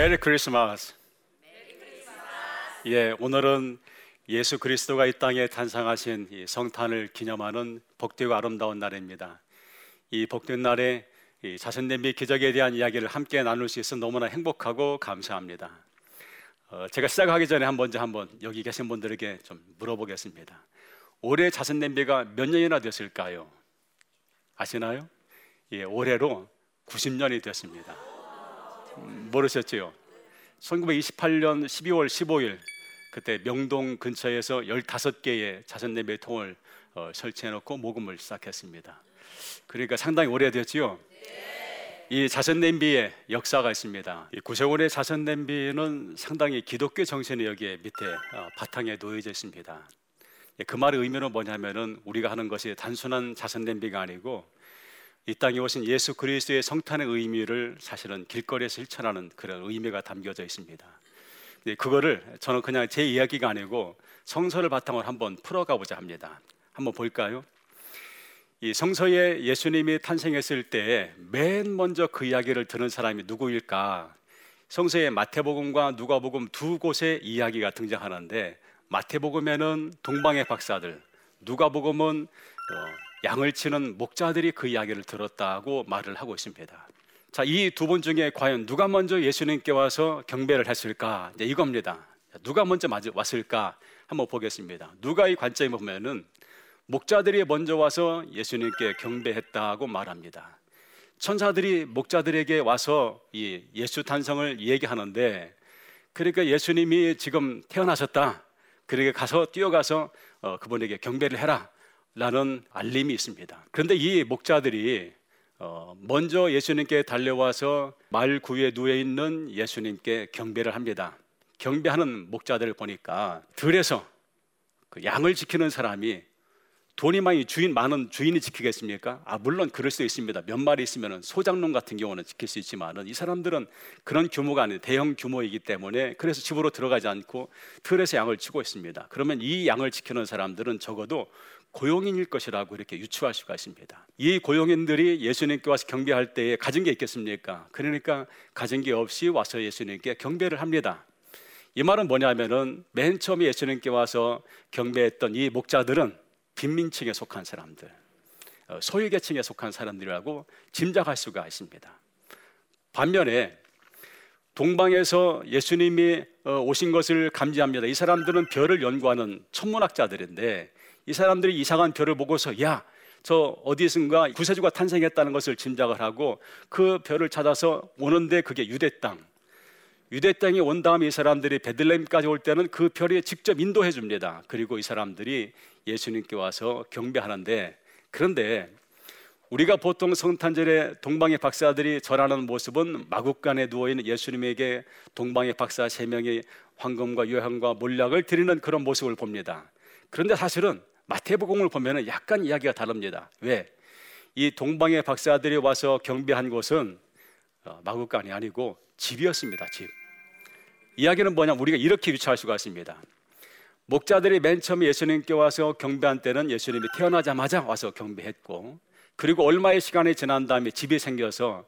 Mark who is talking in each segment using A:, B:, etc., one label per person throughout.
A: 메리 크리스마스. 예, 오늘은 예수 그리스도가 이 땅에 탄생하신 이 성탄을 기념하는 복되고 아름다운 날입니다. 이 복된 날에 이 자선 냄비 기적에 대한 이야기를 함께 나눌 수 있어 너무나 행복하고 감사합니다. 어, 제가 시작하기 전에 한 먼저 한번 여기 계신 분들에게 좀 물어보겠습니다. 올해 자선 냄비가 몇 년이나 됐을까요? 아시나요? 예, 올해로 90년이 됐습니다. 음, 모르셨지요? 1928년 12월 15일 그때 명동 근처에서 15개의 자선 냄비 통을 어, 설치해 놓고 모금을 시작했습니다. 그러니까 상당히 오래됐지요. 이 자선 냄비의 역사가 있습니다. 이 구세군의 자선 냄비는 상당히 기독교 정신이 여기에 밑에 어, 바탕에 놓여져 있습니다. 예, 그 말의 의미는 뭐냐면은 우리가 하는 것이 단순한 자선 냄비가 아니고 이 땅에 오신 예수 그리스도의 성탄의 의미를 사실은 길거리에서 실천하는 그런 의미가 담겨져 있습니다. 네, 그거를 저는 그냥 제 이야기가 아니고 성서를 바탕으로 한번 풀어가 보자 합니다. 한번 볼까요? 이 성서에 예수님이 탄생했을 때 맨 먼저 그 이야기를 들은 사람이 누구일까? 성서에 마태복음과 누가복음 두 곳의 이야기가 등장하는데 마태복음에는 동방의 박사들, 누가복음은 어, 양을 치는 목자들이 그 이야기를 들었다고 말을 하고 있습니다. 자, 이 두 분 중에 과연 누가 먼저 예수님께 와서 경배를 했을까? 이제 이겁니다. 누가 먼저 왔을까? 한번 보겠습니다. 누가의 관점에 보면은 목자들이 먼저 와서 예수님께 경배했다고 말합니다. 천사들이 목자들에게 와서 이 예수 탄성을 얘기하는데 그러니까 예수님이 지금 태어나셨다. 그러니까 가서 뛰어가서 어, 그분에게 경배를 해라. 라는 알림이 있습니다. 그런데 이 목자들이 어, 먼저 예수님께 달려와서 말 구에 누워 있는 예수님께 경배를 합니다. 경배하는 목자들을 보니까 들에서 그 양을 지키는 사람이 돈이 많이 주인 많은 주인이 지키겠습니까? 아 물론 그럴 수 있습니다. 몇 마리 있으면 소장농 같은 경우는 지킬 수 있지만은 이 사람들은 그런 규모가 아닌 대형 규모이기 때문에 그래서 집으로 들어가지 않고 틀에서 양을 치고 있습니다. 그러면 이 양을 지키는 사람들은 적어도 고용인일 것이라고 이렇게 유추할 수가 있습니다. 이 고용인들이 예수님께 와서 경배할 때에 가진 게 있겠습니까? 그러니까 가진 게 없이 와서 예수님께 경배를 합니다. 이 말은 뭐냐면은 맨 처음에 예수님께 와서 경배했던 이 목자들은 빈민층에 속한 사람들, 어, 소유계층에 속한 사람들이라고 짐작할 수가 있습니다. 반면에 동방에서 예수님이 어, 오신 것을 감지합니다. 이 사람들은 별을 연구하는 천문학자들인데 이 사람들이 이상한 별을 보고서 야, 저 어디선가 구세주가 탄생했다는 것을 짐작을 하고 그 별을 찾아서 오는데 그게 유대 땅. 유대 땅에 온 다음에 이 사람들이 베들레헴까지 올 때는 그 별이 직접 인도해 줍니다. 그리고 이 사람들이 예수님께 와서 경배하는데 그런데 우리가 보통 성탄절에 동방의 박사들이 절하는 모습은 마국간에 누워 있는 예수님에게 동방의 박사 세 명이 황금과 요향과 몰락을 드리는 그런 모습을 봅니다. 그런데 사실은 마태복음을 보면 약간 이야기가 다릅니다. 왜? 이 동방의 박사들이 와서 경배한 곳은 어, 마국간이 아니고 집이었습니다. 집. 이야기는 뭐냐? 우리가 이렇게 유추할 수가 있습니다. 목자들이 맨 처음에 예수님께 와서 경배한 때는 예수님이 태어나자마자 와서 경배했고, 그리고 얼마의 시간이 지난 다음에 집이 생겨서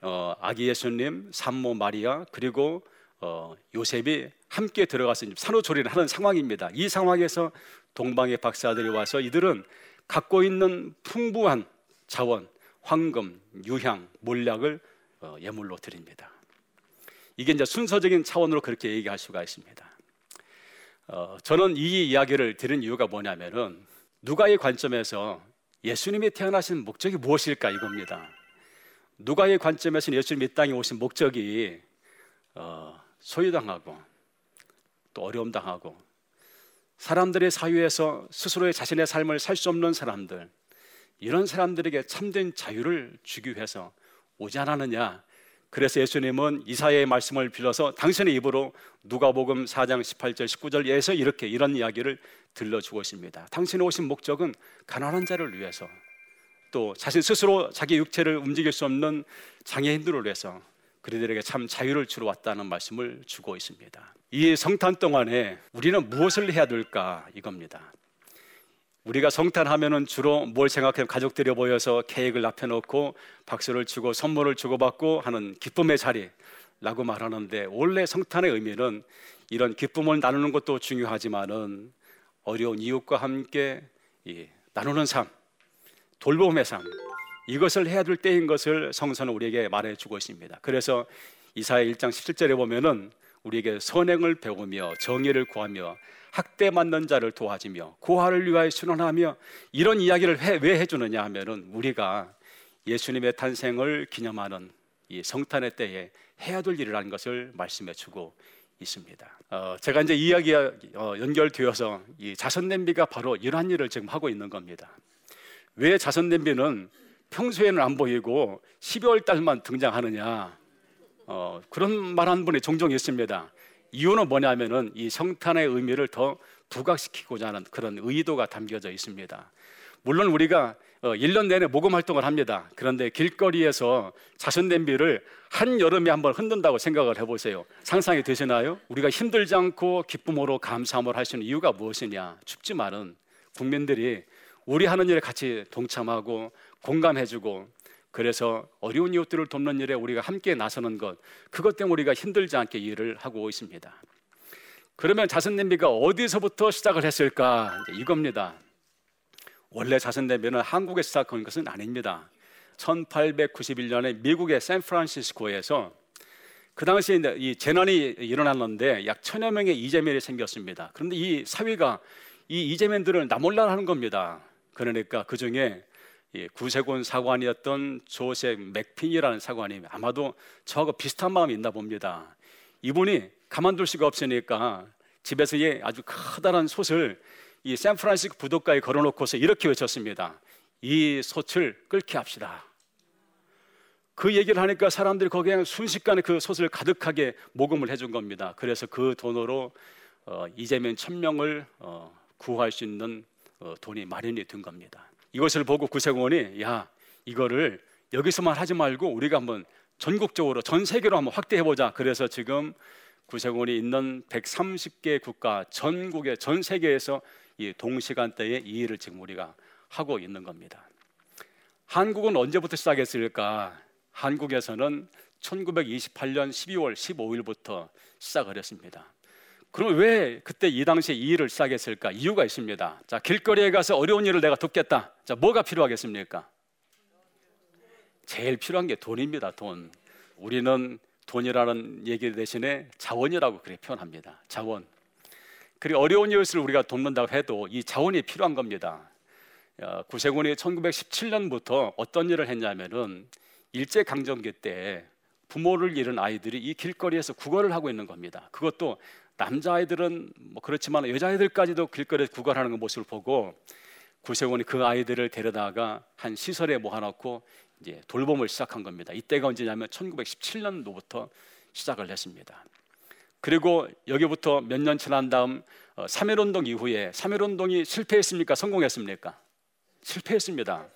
A: 어, 아기 예수님, 산모 마리아, 그리고 어, 요셉이 함께 들어가서 산후조리를 하는 상황입니다. 이 상황에서 동방의 박사들이 와서 이들은 갖고 있는 풍부한 자원, 황금, 유향, 몰약을 어, 예물로 드립니다. 이게 이제 순서적인 차원으로 그렇게 얘기할 수가 있습니다. 어, 저는 이 이야기를 들은 이유가 뭐냐면은 누가의 관점에서 예수님이 태어나신 목적이 무엇일까 이겁니다. 누가의 관점에서 예수님이 이 땅에 오신 목적이 어, 소유당하고 또 어려움 당하고 사람들의 사유에서 스스로의 자신의 삶을 살 수 없는 사람들 이런 사람들에게 참된 자유를 주기 위해서 오지 않았느냐 그래서 예수님은 이사야의 말씀을 빌어서 당신의 입으로 누가복음 4장 18절 19절에서 이렇게 이런 이야기를 들려주고 있습니다. 당신이 오신 목적은 가난한 자를 위해서 또 자신 스스로 자기 육체를 움직일 수 없는 장애인들을 위해서 그들에게 참 자유를 주러 왔다는 말씀을 주고 있습니다. 이 성탄 동안에 우리는 무엇을 해야 될까 이겁니다. 우리가 성탄하면은 주로 뭘 생각해 가족들이 모여서 케이크를 앞에 놓고 박수를 치고 선물을 주고받고 하는 기쁨의 자리 라고 말하는데 원래 성탄의 의미는 이런 기쁨을 나누는 것도 중요하지만은 어려운 이웃과 함께 나누는 삶, 돌봄의 삶 이것을 해야 될 때인 것을 성서는 우리에게 말해 주고 있습니다. 그래서 이사야 1장 17절에 보면은 우리에게 선행을 배우며 정의를 구하며 학대 맞는 자를 도와주며 고아를 위하여 순원하며 이런 이야기를 해, 왜 해주느냐 하면은 우리가 예수님의 탄생을 기념하는 이 성탄의 때에 해야 될 일이라는 것을 말씀해 주고 있습니다. 어, 제가 이제 이야기가 어, 연결되어서 이 자선 냄비가 바로 이러한 일을 지금 하고 있는 겁니다. 왜 자선 냄비는 평소에는 안 보이고 12월 달만 등장하느냐? 어, 그런 말하는 분이 종종 있습니다. 이유는 뭐냐면은 이 성탄의 의미를 더 부각시키고자 하는 그런 의도가 담겨져 있습니다. 물론 우리가 1년 어, 내내 모금 활동을 합니다. 그런데 길거리에서 자선 냄비를 한 여름에 한번 흔든다고 생각을 해보세요. 상상이 되시나요? 우리가 힘들지 않고 기쁨으로 감사함을 할수 있는 이유가 무엇이냐? 춥지만은 국민들이 우리 하는 일에 같이 동참하고 공감해주고 그래서 어려운 이웃들을 돕는 일에 우리가 함께 나서는 것 그것 때문에 우리가 힘들지 않게 일을 하고 있습니다. 그러면 자선 냄비가 어디서부터 시작을 했을까? 이겁니다. 원래 자선 냄비는 한국에 시작한 것은 아닙니다. 1891년에 미국의 샌프란시스코에서 그 당시에 이 재난이 일어났는데 약 천여 명의 이재민이 생겼습니다. 그런데 이 사위가 이 이재민들을 나몰라 하는 겁니다. 그러니까 그 중에 구세군 사관이었던 조셉 맥핀이라는 사관이 아마도 저하고 비슷한 마음이 있나 봅니다. 이분이 가만둘 수가 없으니까 집에서 아주 커다란 솥을 이 샌프란시스코 부둣가에 걸어놓고서 이렇게 외쳤습니다. 이 솥을 끓게 합시다. 그 얘기를 하니까 사람들이 거기에 순식간에 그 솥을 가득하게 모금을 해준 겁니다. 그래서 그 돈으로 어, 이재명 천명을 어, 구할 수 있는 어, 돈이 마련이 된 겁니다. 이것을 보고 구세군이 야 이거를 여기서만 하지 말고 우리가 한번 전국적으로 전 세계로 한번 확대해 보자. 그래서 지금 구세군이 있는 130개 국가 전국의 전 세계에서 이 동시간대에 이 일을 지금 우리가 하고 있는 겁니다. 한국은 언제부터 시작했을까? 한국에서는 1928년 12월 15일부터 시작을 했습니다. 그럼 왜 그때 이 당시에 이 일을 시작했을까? 이유가 있습니다. 자, 길거리에 가서 어려운 일을 내가 돕겠다. 자, 뭐가 필요하겠습니까? 제일 필요한 게 돈입니다. 돈. 우리는 돈이라는 얘기 대신에 자원이라고 그렇게 표현합니다. 자원. 그리고 어려운 이웃을 우리가 돕는다고 해도 이 자원이 필요한 겁니다. 구세군이 1917년부터 어떤 일을 했냐면은 일제 강점기 때 부모를 잃은 아이들이 이 길거리에서 구걸을 하고 있는 겁니다. 그것도 남자아이들은 뭐 그렇지만 여자아이들까지도 길거리에서 구걸하는 모습을 보고 구세군이 그 아이들을 데려다가 한 시설에 모아놓고 이제 돌봄을 시작한 겁니다. 이때가 언제냐면 1917년도부터 시작을 했습니다. 그리고 여기부터 몇 년 지난 다음 3.1운동 어, 이후에 3.1운동이 실패했습니까? 성공했습니까? 실패했습니다.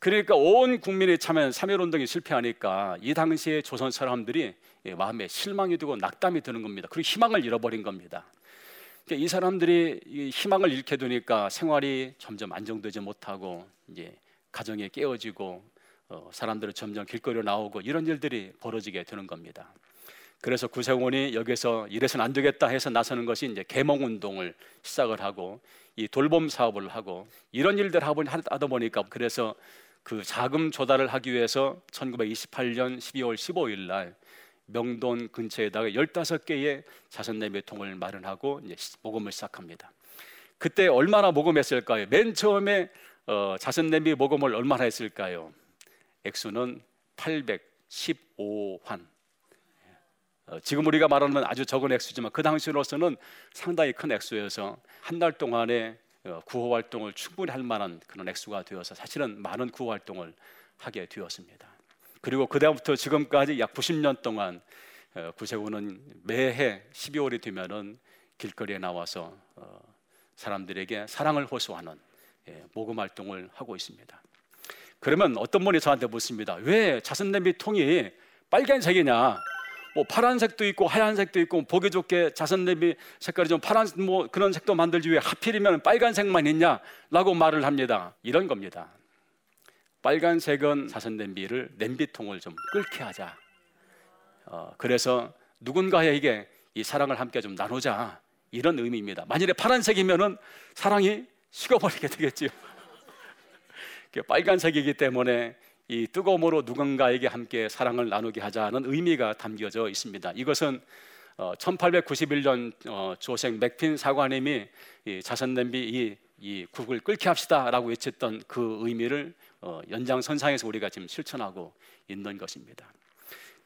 A: 그러니까 온 국민이 참여한 3.1운동이 실패하니까 이 당시에 조선 사람들이 예, 마음에 실망이 되고 낙담이 드는 겁니다. 그리고 희망을 잃어버린 겁니다. 그러니까 이 사람들이 희망을 잃게 되니까 생활이 점점 안정되지 못하고 이제 가정이 깨어지고 어, 사람들은 점점 길거리로 나오고 이런 일들이 벌어지게 되는 겁니다. 그래서 구세군이 여기서 이래서는 안 되겠다 해서 나서는 것이 이제 개몽 운동을 시작을 하고 이 돌봄 사업을 하고 이런 일들 하다 보니까 그래서 그 자금 조달을 하기 위해서 1928년 12월 15일 날 명동 근처에다가 15개의 자선내 매통을 마련하고 이제 모금을 시작합니다. 그때 얼마나 모금했을까요? 맨 처음에 어, 자선냄비 모금을 얼마나 했을까요? 액수는 815환. 어, 지금 우리가 말하는 아주 적은 액수지만 그 당시로서는 상당히 큰 액수여서 한 달 동안에 어, 구호 활동을 충분히 할 만한 그런 액수가 되어서 사실은 많은 구호 활동을 하게 되었습니다. 그리고 그다음부터 지금까지 약 90년 동안 어, 구세군은 매해 12월이 되면은 길거리에 나와서 어, 사람들에게 사랑을 호소하는 예, 모금 활동을 하고 있습니다. 그러면 어떤 분이 저한테 묻습니다. 왜 자선냄비 통이 빨간색이냐? 뭐 파란색도 있고 하얀색도 있고 보기 좋게 자선냄비 색깔이 좀 파란 뭐 그런 색도 만들지 왜 하필이면 빨간색만 있냐라고 말을 합니다. 이런 겁니다. 빨간색은 자선 냄비를 냄비통을 좀 끓게 하자. 어, 그래서 누군가에게 이 사랑을 함께 좀 나누자 이런 의미입니다. 만일에 파란색이면은 사랑이 식어버리게 되겠지요. 빨간색이기 때문에 이 뜨거움으로 누군가에게 함께 사랑을 나누게 하자는 의미가 담겨져 있습니다. 이것은 1891년 어, 어, 조생 맥핀 사관님이 자선 냄비 이, 이 국을 끓게 합시다라고 외쳤던 그 의미를 어, 연장선상에서 우리가 지금 실천하고 있는 것입니다.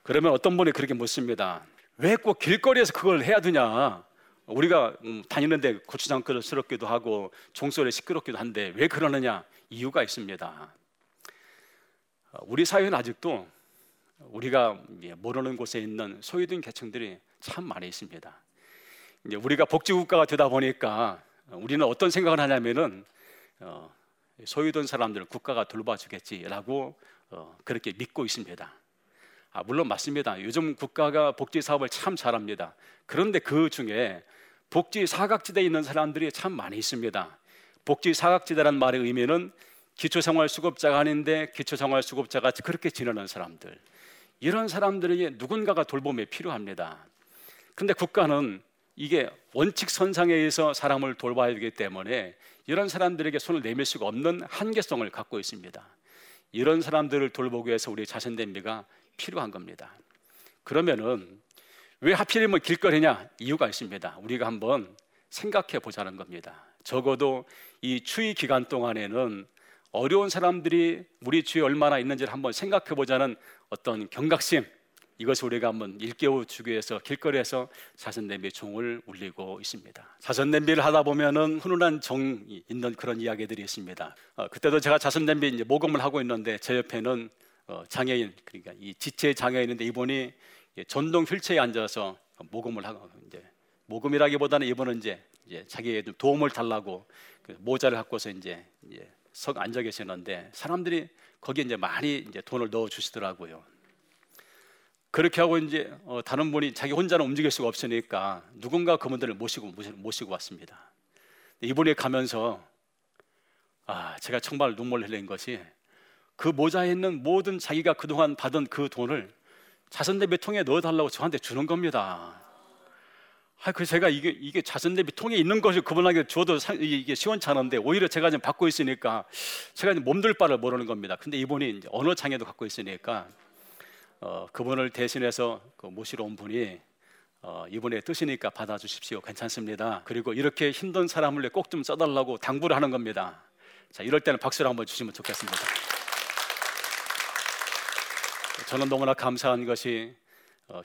A: 그러면 어떤 분이 그렇게 묻습니다. 왜 꼭 길거리에서 그걸 해야 되냐? 우리가 음, 다니는데 고추장 그릇스럽기도 하고 종소리 시끄럽기도 한데 왜 그러느냐? 이유가 있습니다. 우리 사회는 아직도 우리가 모르는 곳에 있는 소외된 계층들이 참 많이 있습니다. 우리가 복지국가가 되다 보니까 우리는 어떤 생각을 하냐면은 어, 소외된 사람들을 국가가 돌봐주겠지라고 어, 그렇게 믿고 있습니다. 아, 물론 맞습니다. 요즘 국가가 복지 사업을 참 잘합니다. 그런데 그 중에 복지 사각지대에 있는 사람들이 참 많이 있습니다. 복지 사각지대란 말의 의미는 기초생활수급자가 아닌데 기초생활수급자가 그렇게 지내는 사람들 이런 사람들에게 누군가가 돌봄이 필요합니다. 근데 국가는 이게 원칙 선상에 의해서 사람을 돌봐야 되기 때문에 이런 사람들에게 손을 내밀 수가 없는 한계성을 갖고 있습니다. 이런 사람들을 돌보기 위해서 우리 자선대미가 필요한 겁니다. 그러면은 왜 하필이면 길거리냐? 이유가 있습니다. 우리가 한번 생각해 보자는 겁니다. 적어도 이 추위 기간 동안에는 어려운 사람들이 우리 주위에 얼마나 있는지를 한번 생각해 보자는 어떤 경각심 이것을 우리가 한번 일깨워 주기 위해서 길거리에서 자선 냄비 종을 울리고 있습니다. 자선 냄비를 하다 보면은 훈훈한 정이 있는 그런 이야기들이 있습니다. 어, 그때도 제가 자선 냄비 이제 모금을 하고 있는데 제 옆에는 어, 장애인 그러니까 이 지체 장애인인데 이분이 전동 휠체에 앉아서 모금을 하고 이제 모금이라기보다는 이분은 이제, 이제 자기의 도움을 달라고 그 모자를 갖고서 이제, 이제 석 앉아 계시는데 사람들이 거기에 이제 많이 이제 돈을 넣어 주시더라고요. 그렇게 하고 이제 어, 다른 분이 자기 혼자는 움직일 수가 없으니까 누군가 그분들을 모시고 모시고 왔습니다. 이분이 가면서 아 제가 정말 눈물 흘린 것이 그 모자에 있는 모든 자기가 그동안 받은 그 돈을 자선대비 통에 넣어달라고 저한테 주는 겁니다. 아, 그 제가 이게 이게 자선대비 통에 있는 것을 그분에게 줘도 이게 시원찮은데 오히려 제가 지금 받고 있으니까 제가 몸둘 바를 모르는 겁니다. 근데 이분이 이제 언어 장애도 갖고 있으니까 어, 그분을 대신해서 그 모시러 온 분이 어, 이분의 뜻이니까 받아주십시오. 괜찮습니다. 그리고 이렇게 힘든 사람을 꼭 좀 써달라고 당부를 하는 겁니다. 자, 이럴 때는 박수를 한번 주시면 좋겠습니다. 저는 너무나 감사한 것이 어,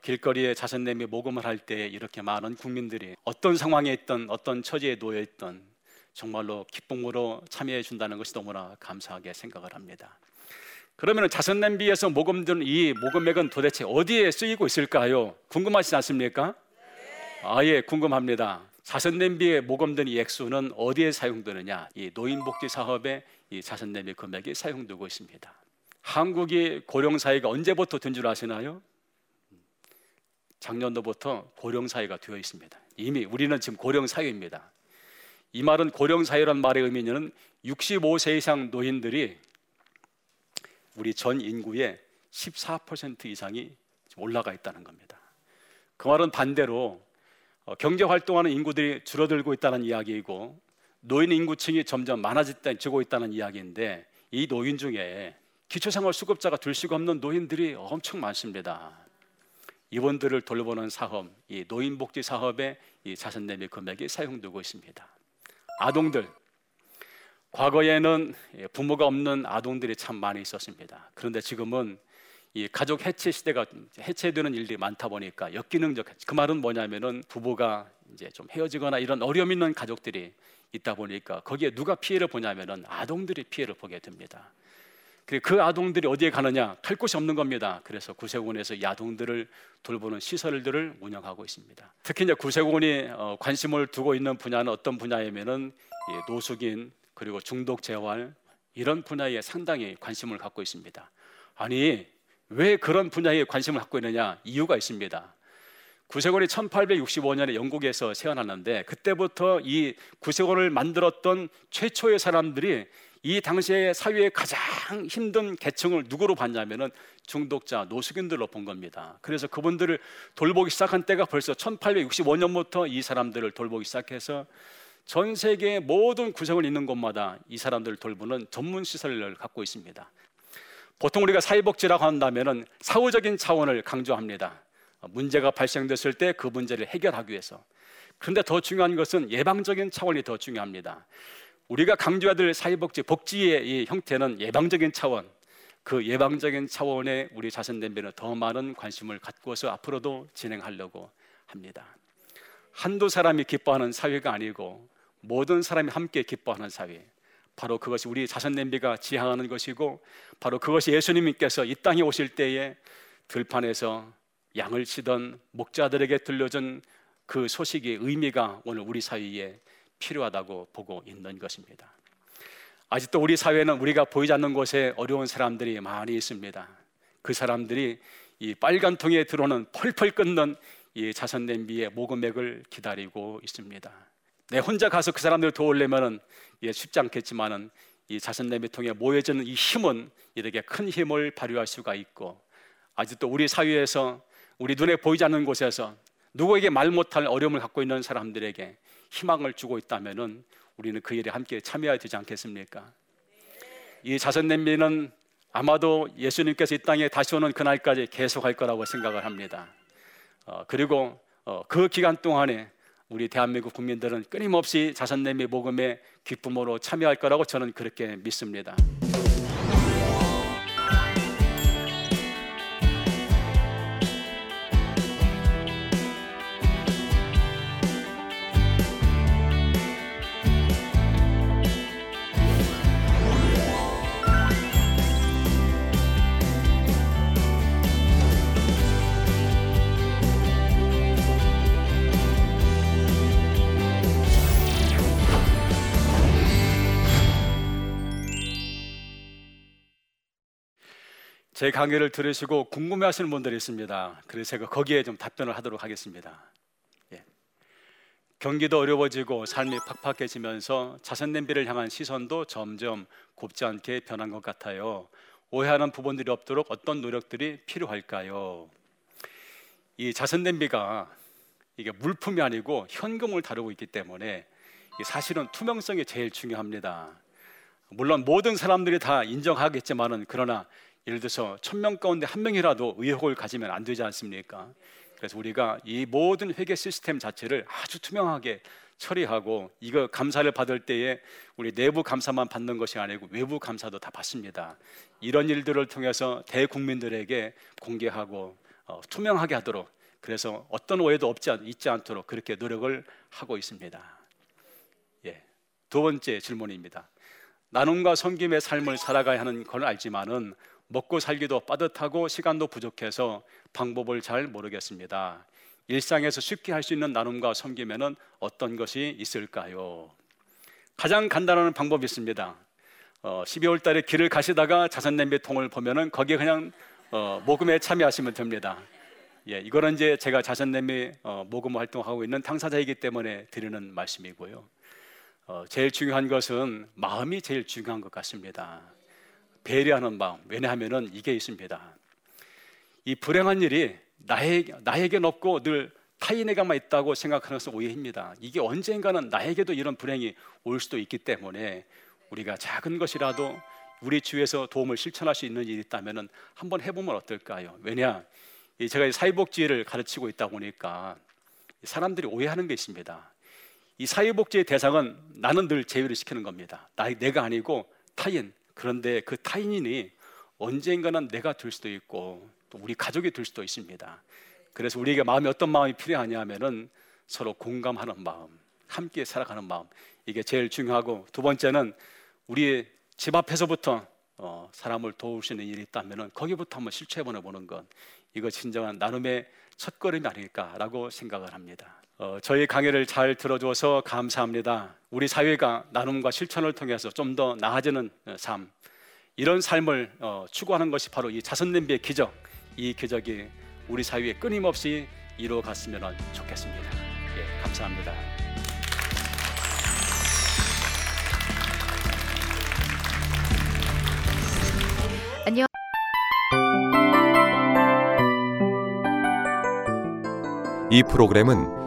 A: 길거리에 자선 내며 모금을 할 때 이렇게 많은 국민들이 어떤 상황에 있던 어떤 처지에 놓여 있던 정말로 기쁨으로 참여해 준다는 것이 너무나 감사하게 생각을 합니다. 그러면 자선 냄비에서 모금된 이 모금액은 도대체 어디에 쓰이고 있을까요? 궁금하시지 않습니까? 아예 궁금합니다. 자선 냄비에 모금된 이 액수는 어디에 사용되느냐? 이 노인복지 사업에 이 자선 냄비 금액이 사용되고 있습니다. 한국이 고령 사회가 언제부터 된 줄 아시나요? 작년도부터 고령 사회가 되어 있습니다. 이미 우리는 지금 고령 사회입니다. 이 말은 고령 사회란 말의 의미는 65세 이상 노인들이 우리 전 인구의 14% 이상이 올라가 있다는 겁니다. 그 말은 반대로 어, 경제 활동하는 인구들이 줄어들고 있다는 이야기이고 노인 인구층이 점점 많아지고 있다는 이야기인데 이 노인 중에 기초생활 수급자가 될 수가 없는 노인들이 엄청 많습니다. 이분들을 돌보는 사업, 이 노인복지 사업에 이 자선 내미 금액이 사용되고 있습니다. 아동들, 과거에는 부모가 없는 아동들이 참 많이 있었습니다. 그런데 지금은 이 가족 해체 시대가 해체되는 일들이 많다 보니까 역기능적 그 말은 뭐냐면은 부부가 이제 좀 헤어지거나 이런 어려움 있는 가족들이 있다 보니까 거기에 누가 피해를 보냐면은 아동들이 피해를 보게 됩니다. 그 아동들이 어디에 가느냐 갈 곳이 없는 겁니다. 그래서 구세군에서 이 아동들을 돌보는 시설들을 운영하고 있습니다. 특히 이제 구세군이 어, 관심을 두고 있는 분야는 어떤 분야이면은 노숙인 그리고 중독 재활 이런 분야에 상당히 관심을 갖고 있습니다. 아니 왜 그런 분야에 관심을 갖고 있느냐 이유가 있습니다. 구세군이 1865년에 영국에서 세어났는데 그때부터 이 구세군을 만들었던 최초의 사람들이 이 당시에 사회의 가장 힘든 계층을 누구로 봤냐면은 중독자 노숙인들로 본 겁니다. 그래서 그분들을 돌보기 시작한 때가 벌써 1865년부터 이 사람들을 돌보기 시작해서 전 세계의 모든 구석을 있는 곳마다 이 사람들을 돌보는 전문 시설을 갖고 있습니다. 보통 우리가 사회복지라고 한다면은 사후적인 차원을 강조합니다. 문제가 발생됐을 때 그 문제를 해결하기 위해서. 그런데 더 중요한 것은 예방적인 차원이 더 중요합니다. 우리가 강조해야 될 사회복지 복지의 이 형태는 예방적인 차원, 그 예방적인 차원에 우리 자선 냄비는 더 많은 관심을 갖고서 앞으로도 진행하려고 합니다. 한두 사람이 기뻐하는 사회가 아니고 모든 사람이 함께 기뻐하는 사회. 바로 그것이 우리 자선 냄비가 지향하는 것이고 바로 그것이 예수님께서 이 땅에 오실 때에 들판에서 양을 치던 목자들에게 들려준 그 소식의 의미가 오늘 우리 사회에 필요하다고 보고 있는 것입니다. 아직도 우리 사회는 우리가 보이지 않는 곳에 어려운 사람들이 많이 있습니다. 그 사람들이 이 빨간 통에 들어오는 펄펄 끓는 이 자선 냄비의 모금액을 기다리고 있습니다. 내 혼자 가서 그 사람들을 도우려면은 예, 쉽지 않겠지만은 이 자선 냄비 통에 모여지는 이 힘은 이렇게 큰 힘을 발휘할 수가 있고 아직도 우리 사회에서 우리 눈에 보이지 않는 곳에서 누구에게 말 못할 어려움을 갖고 있는 사람들에게 희망을 주고 있다면은 우리는 그 일에 함께 참여해야 되지 않겠습니까? 이 자선 냄비는 아마도 예수님께서 이 땅에 다시 오는 그날까지 계속할 거라고 생각을 합니다. 어, 그리고 어, 그 기간 동안에 우리 대한민국 국민들은 끊임없이 자선 냄비 모금에 기쁨으로 참여할 거라고 저는 그렇게 믿습니다. 제 강의를 들으시고 궁금해하시는 분들이 있습니다. 그래서 제가 거기에 좀 답변을 하도록 하겠습니다. 예. 경기도 어려워지고 삶이 팍팍해지면서 자선 냄비를 향한 시선도 점점 곱지 않게 변한 것 같아요. 오해하는 부분들이 없도록 어떤 노력들이 필요할까요? 이 자선 냄비가 이게 물품이 아니고 현금을 다루고 있기 때문에 사실은 투명성이 제일 중요합니다. 물론 모든 사람들이 다 인정하겠지만은 그러나 예를 들어서 천 명 가운데 한 명이라도 의혹을 가지면 안 되지 않습니까? 그래서 우리가 이 모든 회계 시스템 자체를 아주 투명하게 처리하고 이거 감사를 받을 때에 우리 내부 감사만 받는 것이 아니고 외부 감사도 다 받습니다. 이런 일들을 통해서 대국민들에게 공개하고 어, 투명하게 하도록 그래서 어떤 오해도 없지 않, 있지 않도록 그렇게 노력을 하고 있습니다. 예. 두 번째 질문입니다. 나눔과 섬김의 삶을 살아가야 하는 걸 알지만은 먹고 살기도 빠듯하고 시간도 부족해서 방법을 잘 모르겠습니다. 일상에서 쉽게 할 수 있는 나눔과 섬김에는 어떤 것이 있을까요? 가장 간단한 방법이 있습니다. 어, 12월 달에 길을 가시다가 자선 냄비 통을 보면은 거기에 그냥 어, 모금에 참여하시면 됩니다. 예, 이거는 이제 제가 자선 냄비 어, 모금 활동하고 있는 당사자이기 때문에 드리는 말씀이고요. 어, 제일 중요한 것은 마음이 제일 중요한 것 같습니다. 배려하는 마음. 왜냐하면은 이게 있습니다. 이 불행한 일이 나에, 나에게 없고 늘 타인에게만 있다고 생각하는 것은 오해입니다. 이게 언젠가는 나에게도 이런 불행이 올 수도 있기 때문에 우리가 작은 것이라도 우리 주위에서 도움을 실천할 수 있는 일이 있다면 한번 해보면 어떨까요? 왜냐, 제가 사회복지를 가르치고 있다 보니까 사람들이 오해하는 게 있습니다. 이 사회복지의 대상은 나는 늘 제외를 시키는 겁니다. 나, 내가 아니고 타인, 그런데 그 타인이 언젠가는 내가 될 수도 있고 또 우리 가족이 될 수도 있습니다. 그래서 우리에게 마음이 어떤 마음이 필요하냐면은 서로 공감하는 마음, 함께 살아가는 마음 이게 제일 중요하고 두 번째는 우리 집 앞에서부터 어, 사람을 도울 수 있는 일이 있다면은 거기부터 한번 실천해 보는 것 이거 진정한 나눔의 첫 걸음이 아닐까라고 생각을 합니다. 어, 저희 강의를 잘 들어줘서 감사합니다. 우리 사회가 나눔과 실천을 통해서 좀 더 나아지는 어, 삶, 이런 삶을 어, 추구하는 것이 바로 이 자선냄비의 기적, 이 기적이 우리 사회에 끊임없이 이루어갔으면 좋겠습니다. 예, 감사합니다. 안녕.
B: 이 프로그램은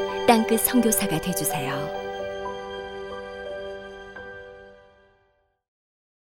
C: 땅끝 선교사가 되주세요.